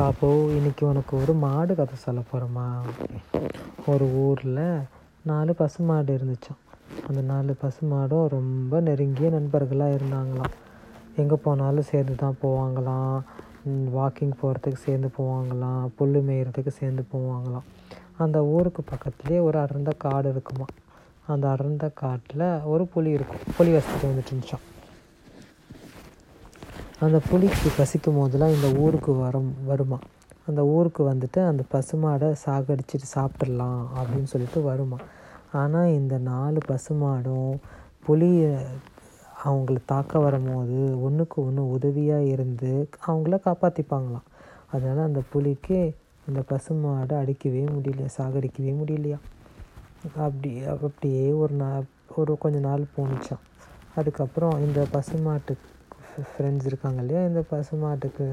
பாப்பு இன்னைக்கு உனக்கு ஒரு மாடு கதை சொல்ல போகிறோமா ஒரு ஊரில் நாலு பசு மாடு இருந்துச்சாம் அந்த நாலு பசு மாடும் ரொம்ப நெருங்கிய நண்பர்களாக இருந்தாங்களாம். எங்கே போனாலும் சேர்ந்து தான் போவாங்களாம் வாக்கிங் போகிறதுக்கு சேர்ந்து போவாங்களாம். புல் மேய்கிறதுக்கு சேர்ந்து போவாங்களாம். அந்த ஊருக்கு பக்கத்துலேயே ஒரு அடர்ந்த காடு இருக்குமா அந்த அடர்ந்த காட்டில் ஒரு புலி இருக்கும். புலி வசதி வந்துட்டு இருந்துச்சான் அந்த புலிக்கு பசிக்கும் போதெல்லாம் இந்த ஊருக்கு வரும் வருமா? அந்த ஊருக்கு வந்துட்டு அந்த பசுமாடை சாகடிச்சிட்டு சாப்பிட்றலாம் அப்படின்னு சொல்லிட்டு வருமா? ஆனால் இந்த நாலு பசுமாடும் புலி அவங்கள தாக்க வரும்போது ஒன்றுக்கு ஒன்று உதவியாக இருந்து அவங்கள காப்பாற்றிப்பாங்களாம் அதனால் அந்த புலிக்கு இந்த பசுமாடை அடிக்கவே முடியலையா? சாகடிக்கவே முடியலையா? அப்படி அப்படியே ஒரு நாள் ஒரு கொஞ்ச நாள் போணுச்சான் அதுக்கப்புறம் இந்த பசுமாட்டுக்கு ஃப்ரெண்ட்ஸ் இருக்காங்க இல்லையா இந்த பசுமாட்டுக்கு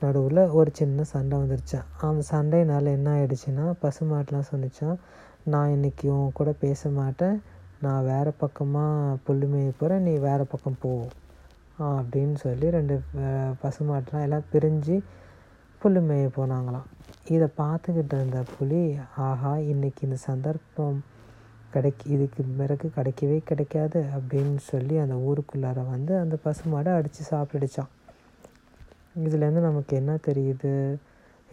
நடுவில் ஒரு சின்ன சண்டை வந்துருச்சான் அந்த சண்டையினால் என்ன ஆயிடுச்சுன்னா பசுமாட்டெலாம் சொன்னிச்சான் நான் இன்றைக்கி உன் கூட பேச மாட்டேன். நான் வேறு பக்கமாக புல் மேய போகிறேன் நீ வேறு பக்கம் போ. அப்படின்னு சொல்லி ரெண்டு பசுமாட்டெலாம் எல்லாம் பிரிஞ்சு புல் மேய போனாங்களாம். இதை பார்த்துக்கிட்டு இருந்த புலி ஆஹா இன்றைக்கி இந்த சந்தர்ப்பம் கிடைக்கி இதுக்கு பிறகு கிடைக்கவே கிடைக்காது அப்படின்னு சொல்லி அந்த ஊருக்குள்ளார வந்து அந்த பசுமாடை அடித்து சாப்பிடுச்சான் இதுலேருந்து நமக்கு என்ன தெரியுது?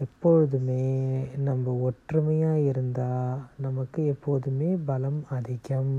எப்பொழுதுமே நம்ம ஒற்றுமையாக இருந்தால் நமக்கு எப்போதுமே பலம் அதிகம்.